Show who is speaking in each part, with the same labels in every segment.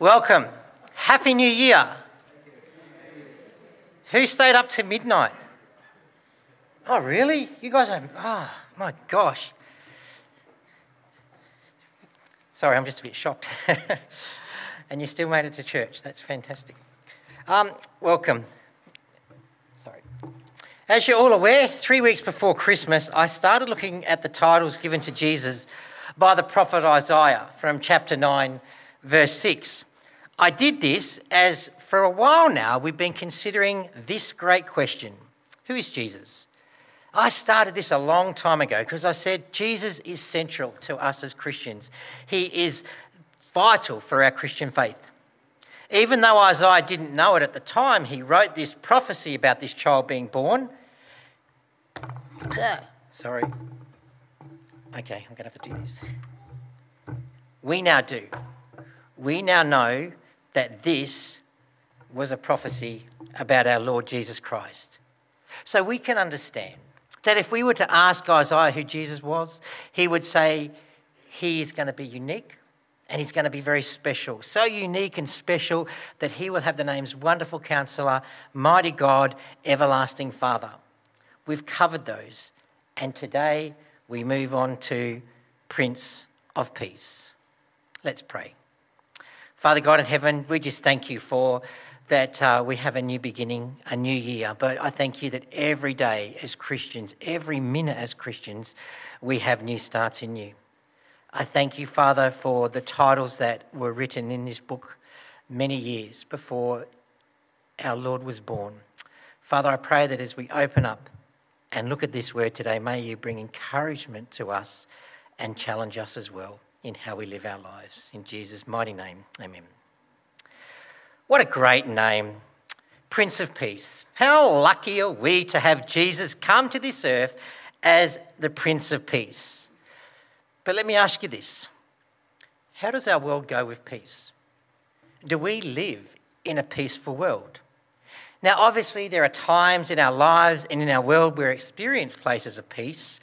Speaker 1: Welcome. Happy New Year. Who stayed up to midnight? Oh, really? You guys are, oh, my gosh. Sorry, I'm just a bit shocked. and you still made it to church. That's fantastic. Um, welcome. Sorry. As you're all aware, three weeks before Christmas, I started looking at the titles given to Jesus by the prophet Isaiah from chapter 9, verse 6. I did this as for a while now we've been considering this great question Who is Jesus? I started this a long time ago because I said Jesus is central to us as Christians. He is vital for our Christian faith. Even though Isaiah didn't know it at the time, he wrote this prophecy about this child being born. Ah, sorry. Okay, I'm going to have to do this. We now do. We now know that this was a prophecy about our Lord Jesus Christ. So we can understand that if we were to ask Isaiah who Jesus was, he would say he is going to be unique and he's going to be very special. So unique and special that he will have the names Wonderful Counselor, Mighty God, Everlasting Father. We've covered those. And today we move on to Prince of Peace. Let's pray. Father God in heaven, we just thank you for that uh, we have a new beginning, a new year. But I thank you that every day as Christians, every minute as Christians, we have new starts in you. I thank you, Father, for the titles that were written in this book many years before our Lord was born. Father, I pray that as we open up and look at this word today, may you bring encouragement to us and challenge us as well in how we live our lives. In Jesus' mighty name, amen. What a great name, Prince of Peace. How lucky are we to have Jesus come to this earth as the Prince of Peace? But let me ask you this How does our world go with peace? Do we live in a peaceful world? Now, obviously, there are times in our lives and in our world where we experience places of peace.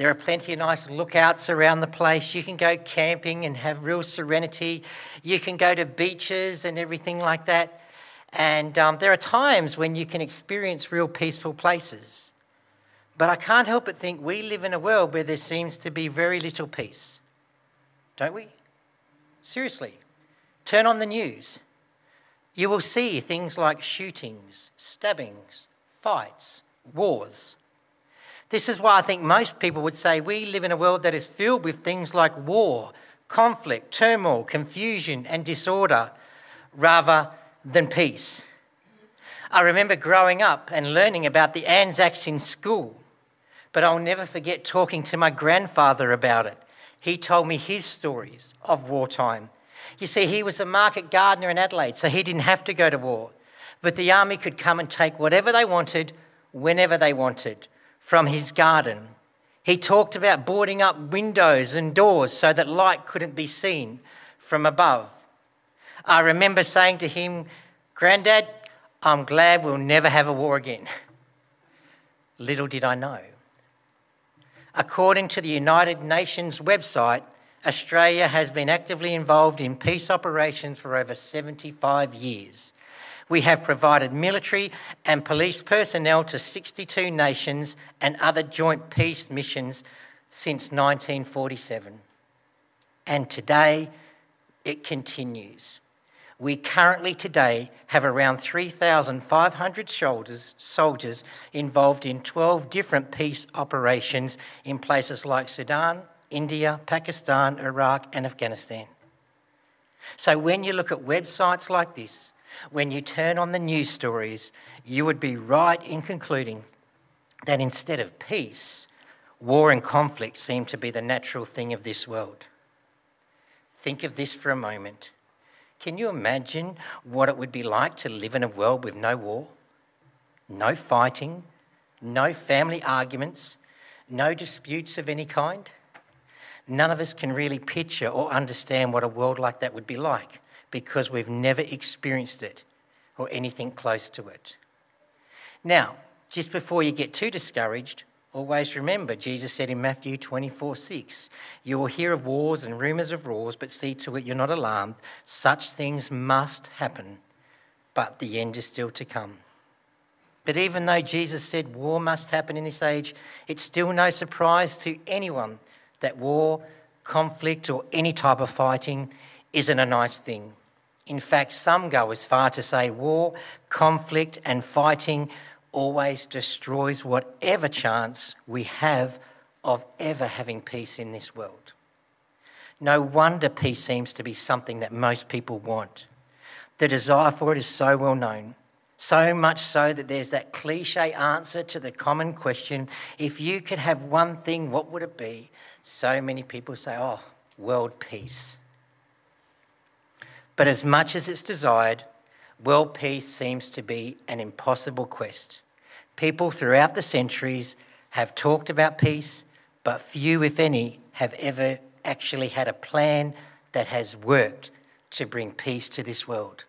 Speaker 1: There are plenty of nice lookouts around the place. You can go camping and have real serenity. You can go to beaches and everything like that. And um, there are times when you can experience real peaceful places. But I can't help but think we live in a world where there seems to be very little peace. Don't we? Seriously. Turn on the news. You will see things like shootings, stabbings, fights, wars. This is why I think most people would say we live in a world that is filled with things like war, conflict, turmoil, confusion, and disorder rather than peace. I remember growing up and learning about the Anzacs in school, but I'll never forget talking to my grandfather about it. He told me his stories of wartime. You see, he was a market gardener in Adelaide, so he didn't have to go to war. But the army could come and take whatever they wanted, whenever they wanted from his garden. He talked about boarding up windows and doors so that light couldn't be seen from above. I remember saying to him, Grandad, I'm glad we'll never have a war again. Little did I know. According to the United Nations website, Australia has been actively involved in peace operations for over 75 years. We have provided military and police personnel to 62 nations and other joint peace missions since 1947. And today it continues. We currently today have around 3,500 soldiers, soldiers involved in 12 different peace operations in places like Sudan, India, Pakistan, Iraq, and Afghanistan. So when you look at websites like this, when you turn on the news stories, you would be right in concluding that instead of peace, war and conflict seem to be the natural thing of this world. Think of this for a moment. Can you imagine what it would be like to live in a world with no war, no fighting, no family arguments, no disputes of any kind? None of us can really picture or understand what a world like that would be like because we've never experienced it or anything close to it. Now, just before you get too discouraged, Always remember, Jesus said in Matthew 24 6, You will hear of wars and rumours of wars, but see to it you're not alarmed. Such things must happen, but the end is still to come. But even though Jesus said war must happen in this age, it's still no surprise to anyone that war, conflict, or any type of fighting isn't a nice thing. In fact, some go as far to say war, conflict, and fighting always destroys whatever chance we have of ever having peace in this world. No wonder peace seems to be something that most people want. The desire for it is so well known, so much so that there's that cliche answer to the common question if you could have one thing, what would it be? So many people say, oh, world peace. But as much as it's desired, World peace seems to be an impossible quest. People throughout the centuries have talked about peace, but few, if any, have ever actually had a plan that has worked to bring peace to this world.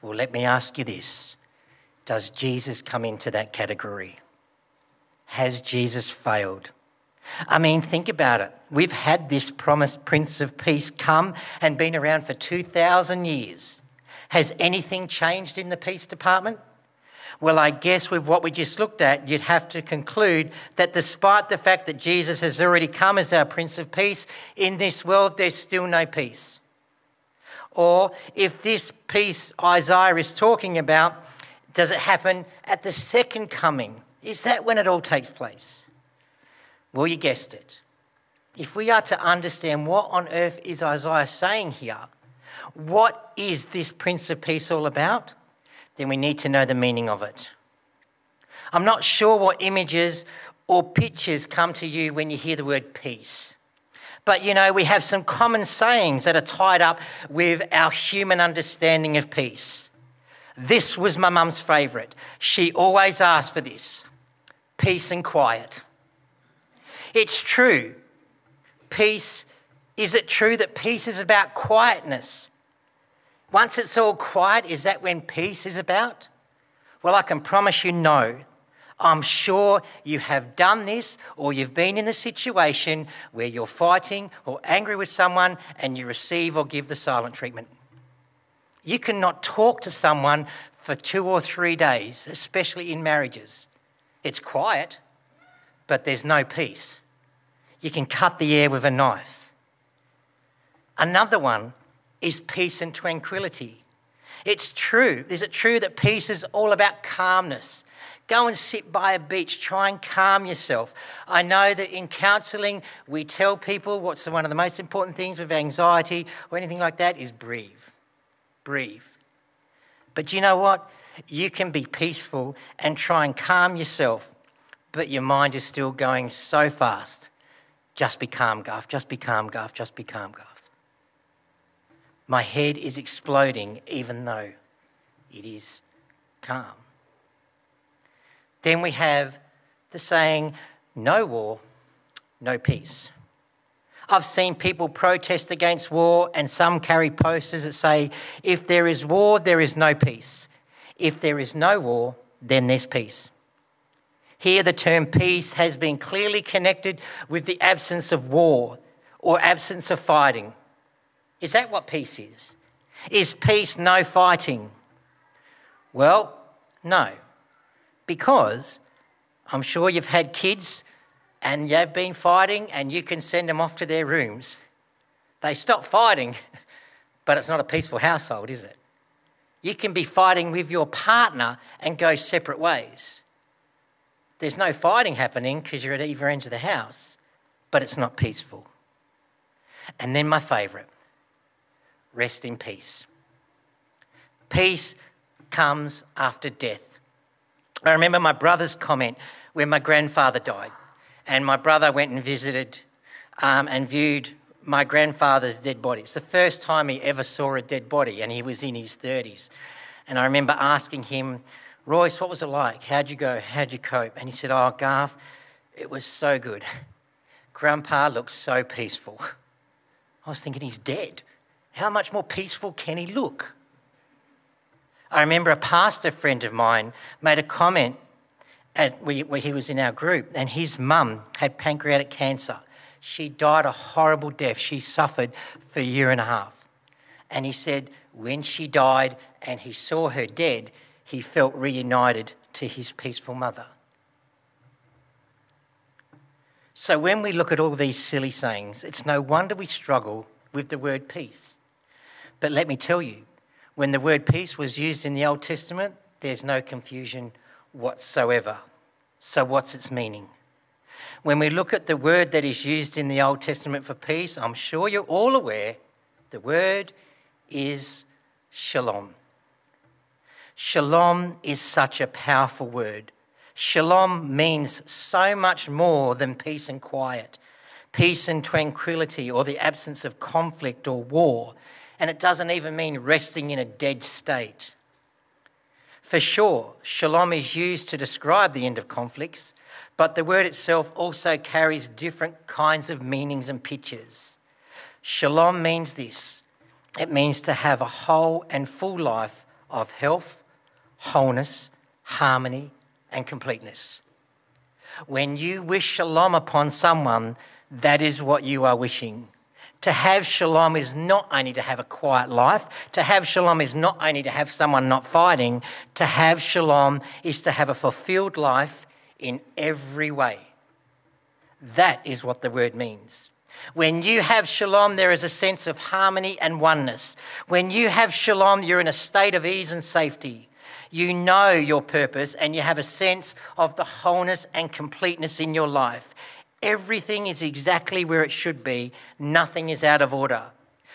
Speaker 1: Well, let me ask you this Does Jesus come into that category? Has Jesus failed? I mean, think about it. We've had this promised Prince of Peace come and been around for 2,000 years. Has anything changed in the peace department? Well, I guess with what we just looked at, you'd have to conclude that despite the fact that Jesus has already come as our Prince of Peace, in this world there's still no peace. Or if this peace Isaiah is talking about, does it happen at the second coming? Is that when it all takes place? Well, you guessed it. If we are to understand what on earth is Isaiah saying here, what is this Prince of Peace all about? Then we need to know the meaning of it. I'm not sure what images or pictures come to you when you hear the word peace. But you know, we have some common sayings that are tied up with our human understanding of peace. This was my mum's favourite. She always asked for this peace and quiet. It's true. Peace, is it true that peace is about quietness? Once it's all quiet, is that when peace is about? Well, I can promise you no. I'm sure you have done this or you've been in the situation where you're fighting or angry with someone and you receive or give the silent treatment. You cannot talk to someone for two or three days, especially in marriages. It's quiet, but there's no peace. You can cut the air with a knife. Another one is peace and tranquility. It's true. Is it true that peace is all about calmness? Go and sit by a beach, try and calm yourself. I know that in counselling, we tell people what's one of the most important things with anxiety or anything like that is breathe. Breathe. But do you know what? You can be peaceful and try and calm yourself, but your mind is still going so fast. Just be calm, Garth. Just be calm, Garth. Just be calm, Garth. My head is exploding even though it is calm. Then we have the saying, no war, no peace. I've seen people protest against war, and some carry posters that say, if there is war, there is no peace. If there is no war, then there's peace. Here, the term peace has been clearly connected with the absence of war or absence of fighting. Is that what peace is? Is peace no fighting? Well, no. Because I'm sure you've had kids and you've been fighting and you can send them off to their rooms. They stop fighting, but it's not a peaceful household, is it? You can be fighting with your partner and go separate ways. There's no fighting happening because you're at either end of the house, but it's not peaceful. And then my favourite rest in peace. Peace comes after death. I remember my brother's comment when my grandfather died, and my brother went and visited um, and viewed my grandfather's dead body. It's the first time he ever saw a dead body, and he was in his 30s. And I remember asking him, Royce, what was it like? How'd you go? How'd you cope? And he said, Oh, Garth, it was so good. Grandpa looks so peaceful. I was thinking he's dead. How much more peaceful can he look? I remember a pastor friend of mine made a comment at, where he was in our group, and his mum had pancreatic cancer. She died a horrible death. She suffered for a year and a half. And he said, when she died and he saw her dead, he felt reunited to his peaceful mother. So when we look at all these silly sayings, it's no wonder we struggle with the word peace. But let me tell you, when the word peace was used in the Old Testament, there's no confusion whatsoever. So, what's its meaning? When we look at the word that is used in the Old Testament for peace, I'm sure you're all aware the word is shalom. Shalom is such a powerful word. Shalom means so much more than peace and quiet, peace and tranquility, or the absence of conflict or war. And it doesn't even mean resting in a dead state. For sure, shalom is used to describe the end of conflicts, but the word itself also carries different kinds of meanings and pictures. Shalom means this it means to have a whole and full life of health, wholeness, harmony, and completeness. When you wish shalom upon someone, that is what you are wishing. To have shalom is not only to have a quiet life. To have shalom is not only to have someone not fighting. To have shalom is to have a fulfilled life in every way. That is what the word means. When you have shalom, there is a sense of harmony and oneness. When you have shalom, you're in a state of ease and safety. You know your purpose and you have a sense of the wholeness and completeness in your life. Everything is exactly where it should be, nothing is out of order.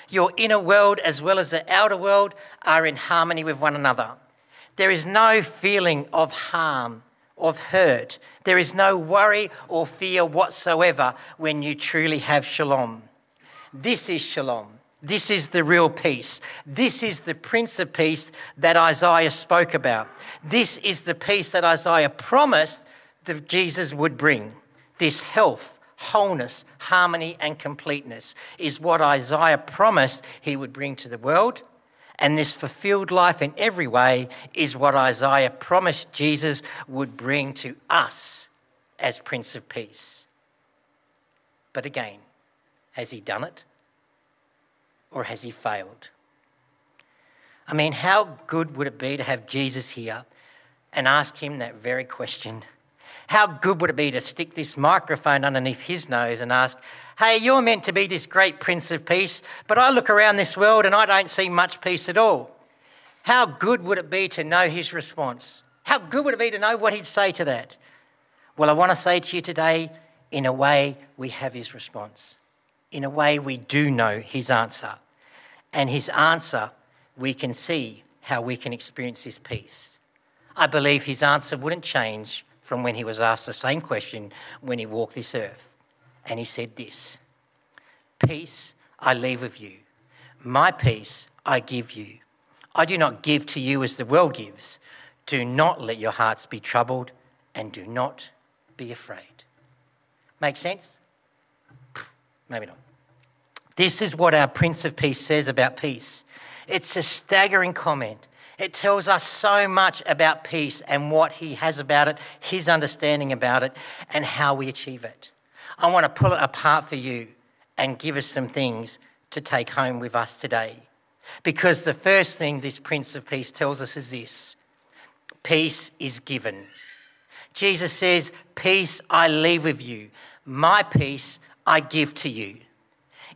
Speaker 1: Your inner world as well as the outer world are in harmony with one another. There is no feeling of harm, of hurt. There is no worry or fear whatsoever when you truly have shalom. This is shalom. This is the real peace. This is the Prince of Peace that Isaiah spoke about. This is the peace that Isaiah promised that Jesus would bring. This health, wholeness, harmony, and completeness is what Isaiah promised he would bring to the world. And this fulfilled life in every way is what Isaiah promised Jesus would bring to us as Prince of Peace. But again, has he done it? Or has he failed? I mean, how good would it be to have Jesus here and ask him that very question? How good would it be to stick this microphone underneath his nose and ask, Hey, you're meant to be this great Prince of Peace, but I look around this world and I don't see much peace at all. How good would it be to know his response? How good would it be to know what he'd say to that? Well, I want to say to you today, in a way, we have his response. In a way, we do know his answer. And his answer, we can see how we can experience his peace. I believe his answer wouldn't change from when he was asked the same question when he walked this earth. And he said this Peace I leave with you, my peace I give you. I do not give to you as the world gives. Do not let your hearts be troubled, and do not be afraid. Make sense? Maybe not. This is what our Prince of Peace says about peace. It's a staggering comment. It tells us so much about peace and what he has about it, his understanding about it, and how we achieve it. I want to pull it apart for you and give us some things to take home with us today. Because the first thing this Prince of Peace tells us is this peace is given. Jesus says, Peace I leave with you, my peace I give to you.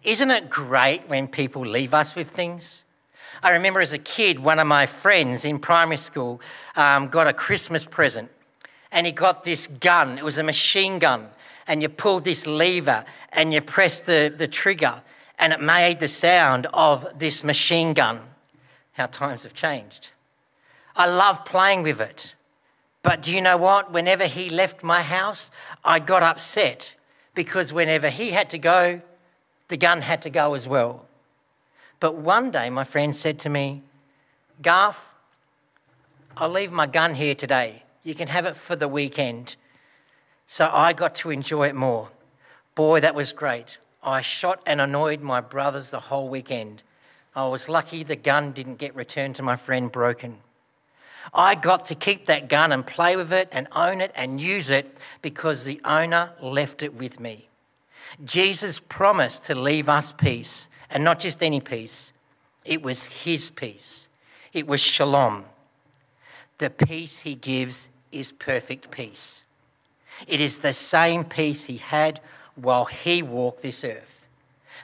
Speaker 1: Isn't it great when people leave us with things? I remember as a kid, one of my friends in primary school um, got a Christmas present and he got this gun. It was a machine gun. And you pulled this lever and you pressed the, the trigger and it made the sound of this machine gun. How times have changed. I love playing with it. But do you know what? Whenever he left my house, I got upset because whenever he had to go, the gun had to go as well. But one day my friend said to me, Garth, I'll leave my gun here today. You can have it for the weekend. So I got to enjoy it more. Boy, that was great. I shot and annoyed my brothers the whole weekend. I was lucky the gun didn't get returned to my friend broken. I got to keep that gun and play with it and own it and use it because the owner left it with me. Jesus promised to leave us peace, and not just any peace, it was his peace. It was shalom. The peace he gives is perfect peace. It is the same peace he had while he walked this earth.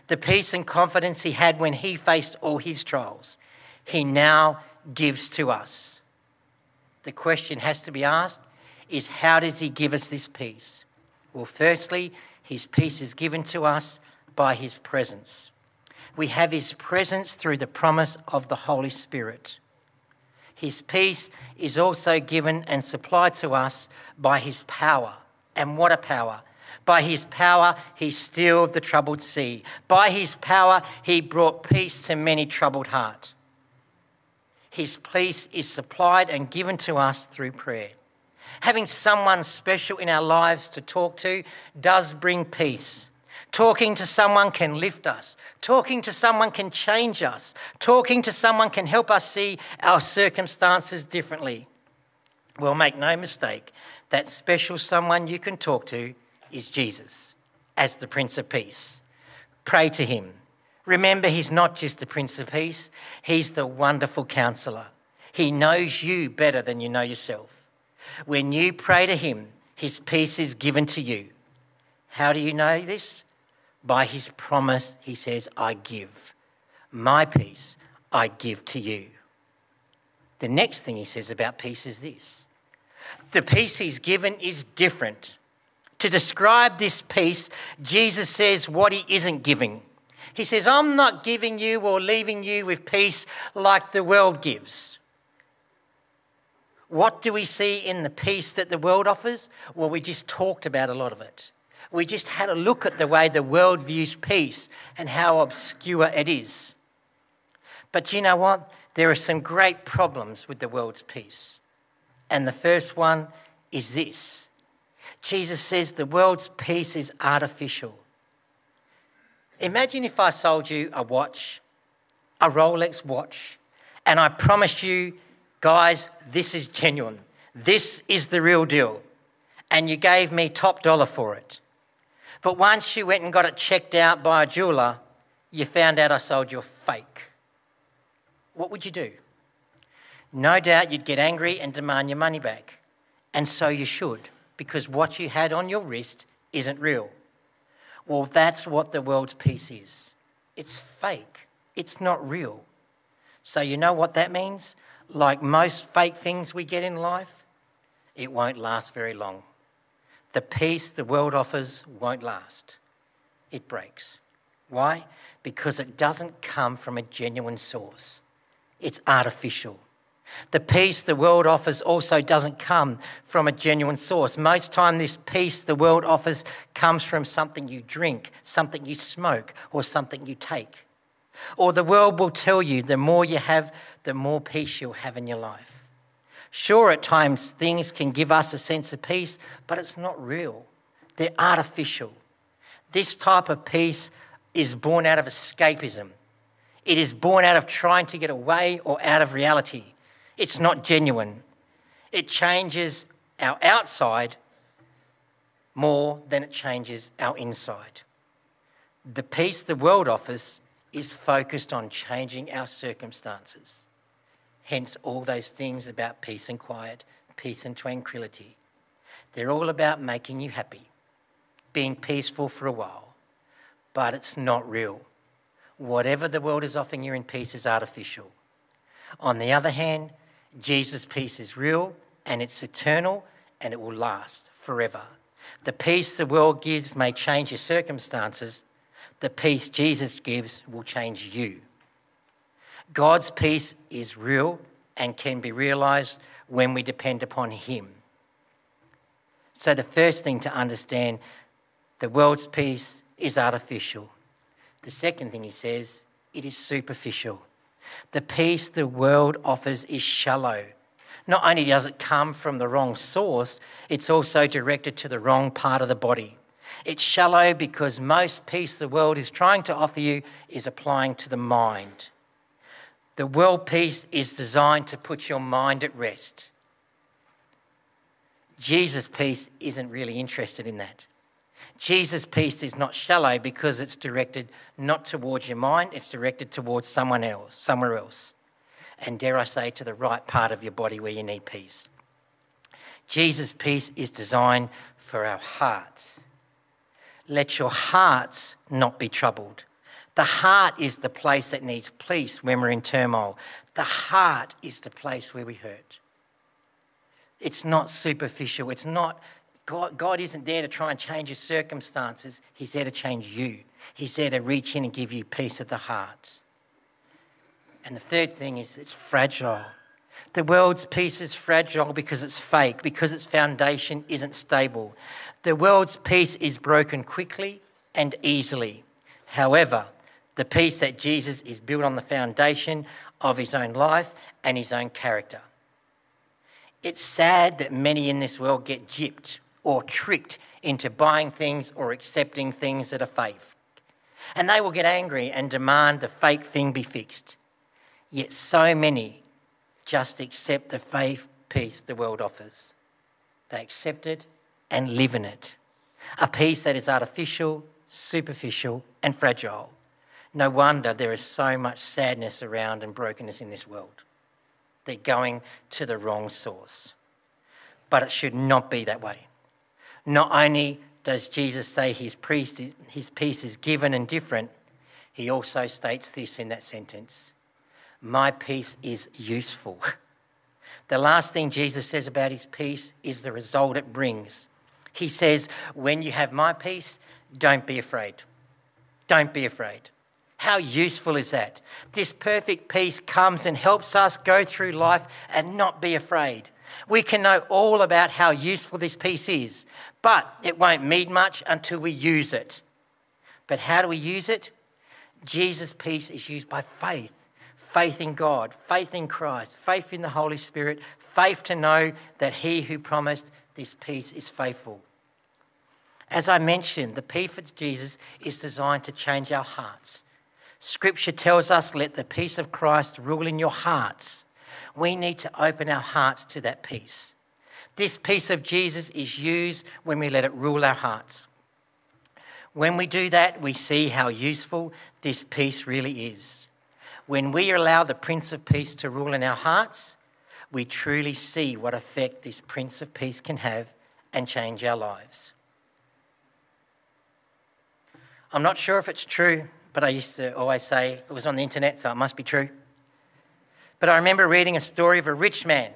Speaker 1: The peace and confidence he had when he faced all his trials, he now gives to us. The question has to be asked is how does he give us this peace? Well, firstly, his peace is given to us by his presence. We have his presence through the promise of the Holy Spirit. His peace is also given and supplied to us by his power. And what a power! By his power, he stilled the troubled sea. By his power, he brought peace to many troubled hearts. His peace is supplied and given to us through prayer. Having someone special in our lives to talk to does bring peace. Talking to someone can lift us. Talking to someone can change us. Talking to someone can help us see our circumstances differently. Well, make no mistake, that special someone you can talk to is Jesus as the Prince of Peace. Pray to him. Remember, he's not just the Prince of Peace, he's the wonderful counselor. He knows you better than you know yourself. When you pray to him, his peace is given to you. How do you know this? By his promise, he says, I give. My peace I give to you. The next thing he says about peace is this the peace he's given is different. To describe this peace, Jesus says what he isn't giving. He says, I'm not giving you or leaving you with peace like the world gives. What do we see in the peace that the world offers? Well, we just talked about a lot of it we just had a look at the way the world views peace and how obscure it is. But you know what? There are some great problems with the world's peace. And the first one is this Jesus says the world's peace is artificial. Imagine if I sold you a watch, a Rolex watch, and I promised you, guys, this is genuine. This is the real deal. And you gave me top dollar for it. But once you went and got it checked out by a jeweler, you found out I sold you a fake. What would you do? No doubt you'd get angry and demand your money back. And so you should, because what you had on your wrist isn't real. Well, that's what the world's peace is it's fake, it's not real. So, you know what that means? Like most fake things we get in life, it won't last very long. The peace the world offers won't last. It breaks. Why? Because it doesn't come from a genuine source, it's artificial. The peace the world offers also doesn't come from a genuine source. Most time this peace the world offers comes from something you drink, something you smoke, or something you take. Or the world will tell you the more you have, the more peace you'll have in your life. Sure, at times things can give us a sense of peace, but it's not real. They're artificial. This type of peace is born out of escapism. It is born out of trying to get away or out of reality. It's not genuine. It changes our outside more than it changes our inside. The peace the world offers is focused on changing our circumstances. Hence, all those things about peace and quiet, peace and tranquility. They're all about making you happy, being peaceful for a while, but it's not real. Whatever the world is offering you in peace is artificial. On the other hand, Jesus' peace is real and it's eternal and it will last forever. The peace the world gives may change your circumstances, the peace Jesus gives will change you. God's peace is real and can be realized when we depend upon Him. So, the first thing to understand the world's peace is artificial. The second thing he says, it is superficial. The peace the world offers is shallow. Not only does it come from the wrong source, it's also directed to the wrong part of the body. It's shallow because most peace the world is trying to offer you is applying to the mind. The world peace is designed to put your mind at rest. Jesus' peace isn't really interested in that. Jesus' peace is not shallow because it's directed not towards your mind, it's directed towards someone else, somewhere else. And dare I say, to the right part of your body where you need peace. Jesus' peace is designed for our hearts. Let your hearts not be troubled. The heart is the place that needs peace when we're in turmoil. The heart is the place where we hurt. It's not superficial. It's not, God, God isn't there to try and change your circumstances. He's there to change you. He's there to reach in and give you peace of the heart. And the third thing is it's fragile. The world's peace is fragile because it's fake, because its foundation isn't stable. The world's peace is broken quickly and easily. However, the peace that Jesus is built on the foundation of his own life and his own character. It's sad that many in this world get gypped or tricked into buying things or accepting things that are fake. And they will get angry and demand the fake thing be fixed. Yet so many just accept the faith peace the world offers. They accept it and live in it. A peace that is artificial, superficial, and fragile. No wonder there is so much sadness around and brokenness in this world. They're going to the wrong source. But it should not be that way. Not only does Jesus say his, priest, his peace is given and different, he also states this in that sentence My peace is useful. The last thing Jesus says about his peace is the result it brings. He says, When you have my peace, don't be afraid. Don't be afraid. How useful is that? This perfect peace comes and helps us go through life and not be afraid. We can know all about how useful this peace is, but it won't mean much until we use it. But how do we use it? Jesus' peace is used by faith faith in God, faith in Christ, faith in the Holy Spirit, faith to know that He who promised this peace is faithful. As I mentioned, the peace of Jesus is designed to change our hearts. Scripture tells us, let the peace of Christ rule in your hearts. We need to open our hearts to that peace. This peace of Jesus is used when we let it rule our hearts. When we do that, we see how useful this peace really is. When we allow the Prince of Peace to rule in our hearts, we truly see what effect this Prince of Peace can have and change our lives. I'm not sure if it's true, but I used to always say it was on the internet, so it must be true. But I remember reading a story of a rich man,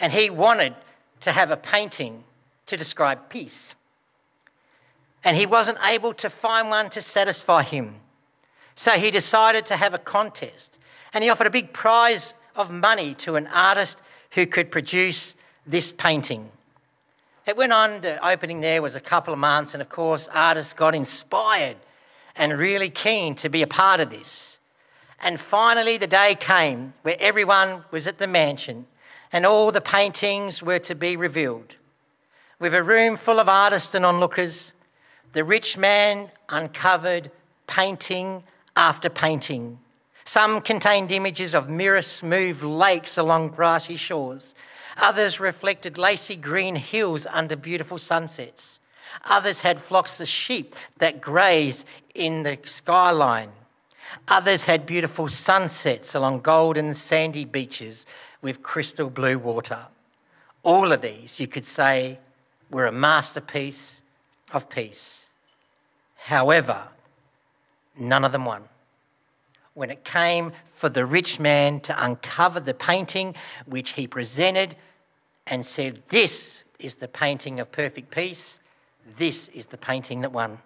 Speaker 1: and he wanted to have a painting to describe peace. And he wasn't able to find one to satisfy him. So he decided to have a contest, and he offered a big prize of money to an artist who could produce this painting. It went on, the opening there was a couple of months, and of course, artists got inspired and really keen to be a part of this. And finally, the day came where everyone was at the mansion and all the paintings were to be revealed. With a room full of artists and onlookers, the rich man uncovered painting after painting. Some contained images of mirror smooth lakes along grassy shores. Others reflected lacy green hills under beautiful sunsets. Others had flocks of sheep that grazed in the skyline. Others had beautiful sunsets along golden sandy beaches with crystal blue water. All of these, you could say, were a masterpiece of peace. However, none of them won. When it came for the rich man to uncover the painting which he presented and said, This is the painting of perfect peace, this is the painting that won.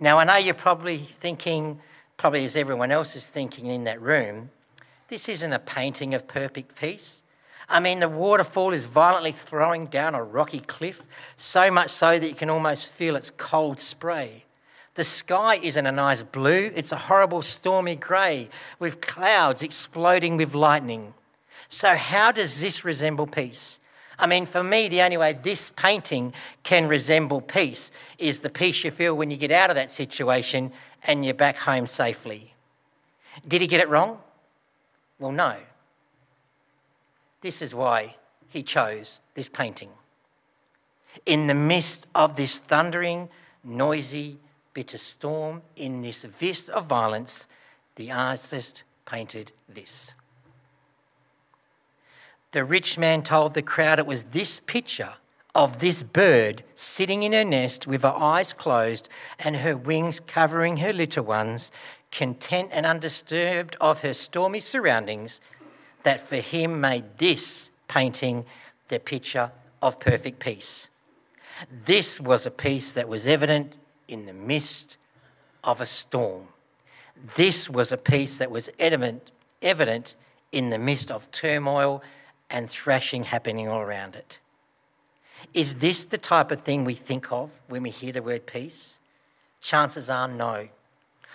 Speaker 1: Now, I know you're probably thinking, probably as everyone else is thinking in that room, this isn't a painting of perfect peace. I mean, the waterfall is violently throwing down a rocky cliff, so much so that you can almost feel its cold spray. The sky isn't a nice blue, it's a horrible stormy grey with clouds exploding with lightning. So, how does this resemble peace? I mean, for me, the only way this painting can resemble peace is the peace you feel when you get out of that situation and you're back home safely. Did he get it wrong? Well, no. This is why he chose this painting. In the midst of this thundering, noisy, bitter storm, in this vista of violence, the artist painted this. The rich man told the crowd it was this picture of this bird sitting in her nest with her eyes closed and her wings covering her little ones, content and undisturbed of her stormy surroundings, that for him made this painting the picture of perfect peace. This was a peace that was evident in the midst of a storm. This was a peace that was evident, evident in the midst of turmoil and thrashing happening all around it. Is this the type of thing we think of when we hear the word peace? Chances are no.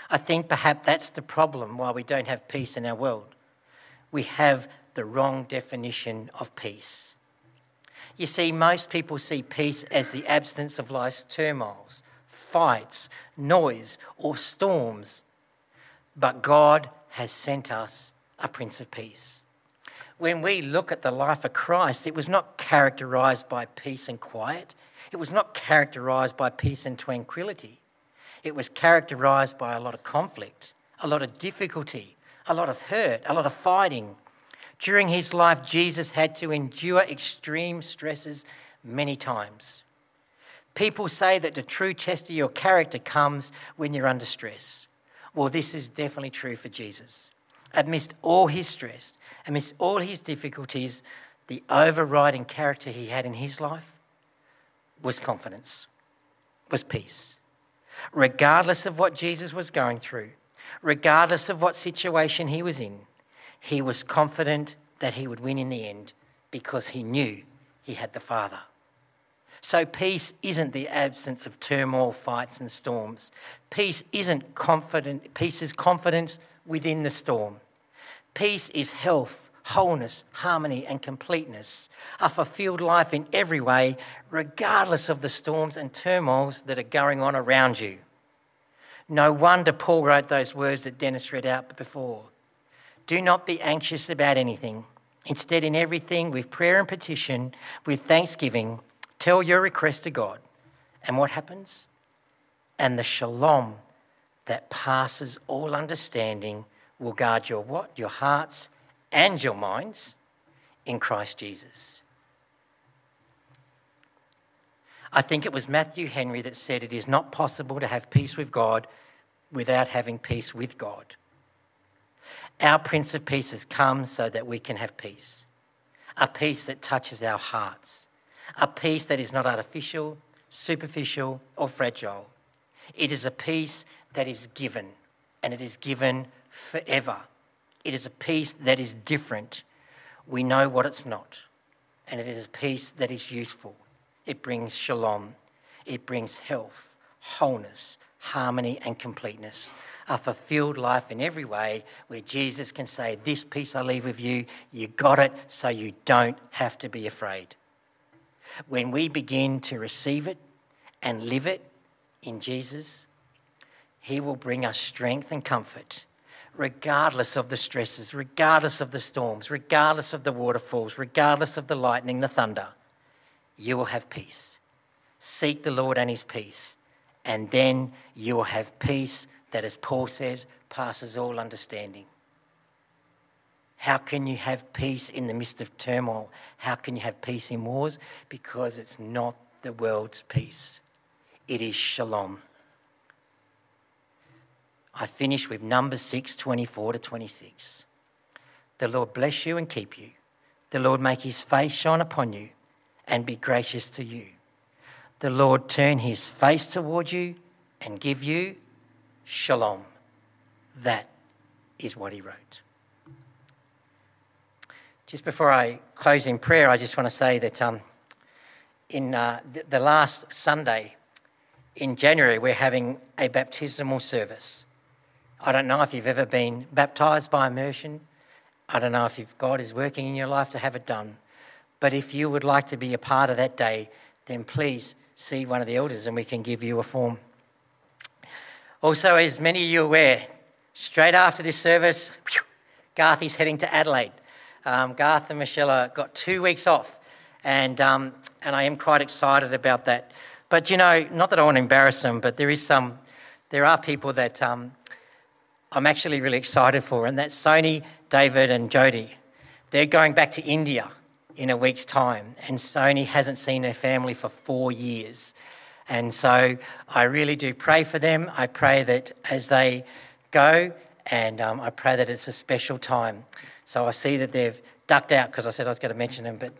Speaker 1: I think perhaps that's the problem why we don't have peace in our world. We have the wrong definition of peace. You see, most people see peace as the absence of life's turmoils, fights, noise, or storms. But God has sent us a Prince of Peace. When we look at the life of Christ, it was not characterized by peace and quiet. It was not characterized by peace and tranquility. It was characterized by a lot of conflict, a lot of difficulty, a lot of hurt, a lot of fighting. During his life, Jesus had to endure extreme stresses many times. People say that the true test of your character comes when you're under stress. Well, this is definitely true for Jesus amidst all his stress, amidst all his difficulties, the overriding character he had in his life was confidence, was peace. Regardless of what Jesus was going through, regardless of what situation he was in, he was confident that he would win in the end because he knew he had the Father. So, peace isn't the absence of turmoil, fights, and storms. Peace isn't confident, peace is confidence within the storm. Peace is health, wholeness, harmony, and completeness, a fulfilled life in every way, regardless of the storms and turmoils that are going on around you. No wonder Paul wrote those words that Dennis read out before. Do not be anxious about anything. Instead, in everything, with prayer and petition, with thanksgiving, tell your request to God. And what happens? And the shalom that passes all understanding will guard your what? Your hearts and your minds in Christ Jesus. I think it was Matthew Henry that said it is not possible to have peace with God without having peace with God. Our Prince of Peace has come so that we can have peace, a peace that touches our hearts, a peace that is not artificial, superficial, or fragile, it is a peace that is given, and it is given forever. It is a peace that is different. We know what it's not, and it is a peace that is useful. It brings shalom, it brings health, wholeness, harmony, and completeness. A fulfilled life in every way where Jesus can say, This peace I leave with you, you got it, so you don't have to be afraid. When we begin to receive it and live it, in Jesus, He will bring us strength and comfort, regardless of the stresses, regardless of the storms, regardless of the waterfalls, regardless of the lightning, the thunder. You will have peace. Seek the Lord and His peace, and then you will have peace that, as Paul says, passes all understanding. How can you have peace in the midst of turmoil? How can you have peace in wars? Because it's not the world's peace it is shalom. I finish with Numbers 6 24 to 26. The Lord bless you and keep you. The Lord make his face shine upon you and be gracious to you. The Lord turn his face toward you and give you shalom. That is what he wrote. Just before I close in prayer, I just want to say that um, in uh, the, the last Sunday, in January, we're having a baptismal service. I don't know if you've ever been baptised by immersion. I don't know if God is working in your life to have it done. But if you would like to be a part of that day, then please see one of the elders and we can give you a form. Also, as many of you are aware, straight after this service, Garth is heading to Adelaide. Um, Garth and Michelle got two weeks off, and, um, and I am quite excited about that. But you know, not that I want to embarrass them, but there is some, there are people that um, I'm actually really excited for, and that's Sony, David, and Jody. They're going back to India in a week's time, and Sony hasn't seen her family for four years. And so I really do pray for them. I pray that as they go, and um, I pray that it's a special time. So I see that they've ducked out because I said I was going to mention them, but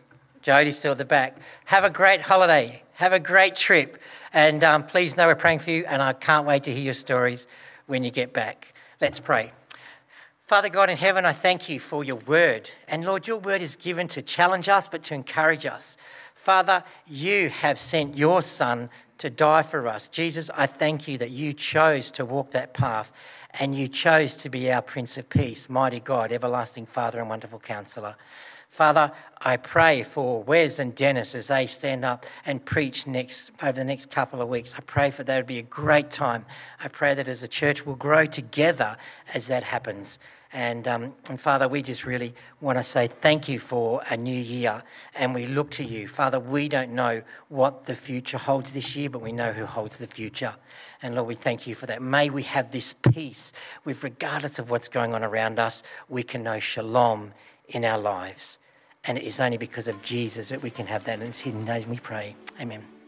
Speaker 1: Jody's still at the back. Have a great holiday. Have a great trip. And um, please know we're praying for you, and I can't wait to hear your stories when you get back. Let's pray. Father God in heaven, I thank you for your word. And Lord, your word is given to challenge us, but to encourage us. Father, you have sent your Son to die for us. Jesus, I thank you that you chose to walk that path and you chose to be our Prince of Peace, mighty God, everlasting Father and wonderful Counselor. Father, I pray for Wes and Dennis as they stand up and preach next over the next couple of weeks. I pray for that would be a great time. I pray that as a church we'll grow together as that happens. And, um, and Father, we just really want to say thank you for a new year. And we look to you. Father, we don't know what the future holds this year, but we know who holds the future. And Lord, we thank you for that. May we have this peace with regardless of what's going on around us, we can know shalom in our lives. And it is only because of Jesus that we can have that. And it's hidden name we pray. Amen.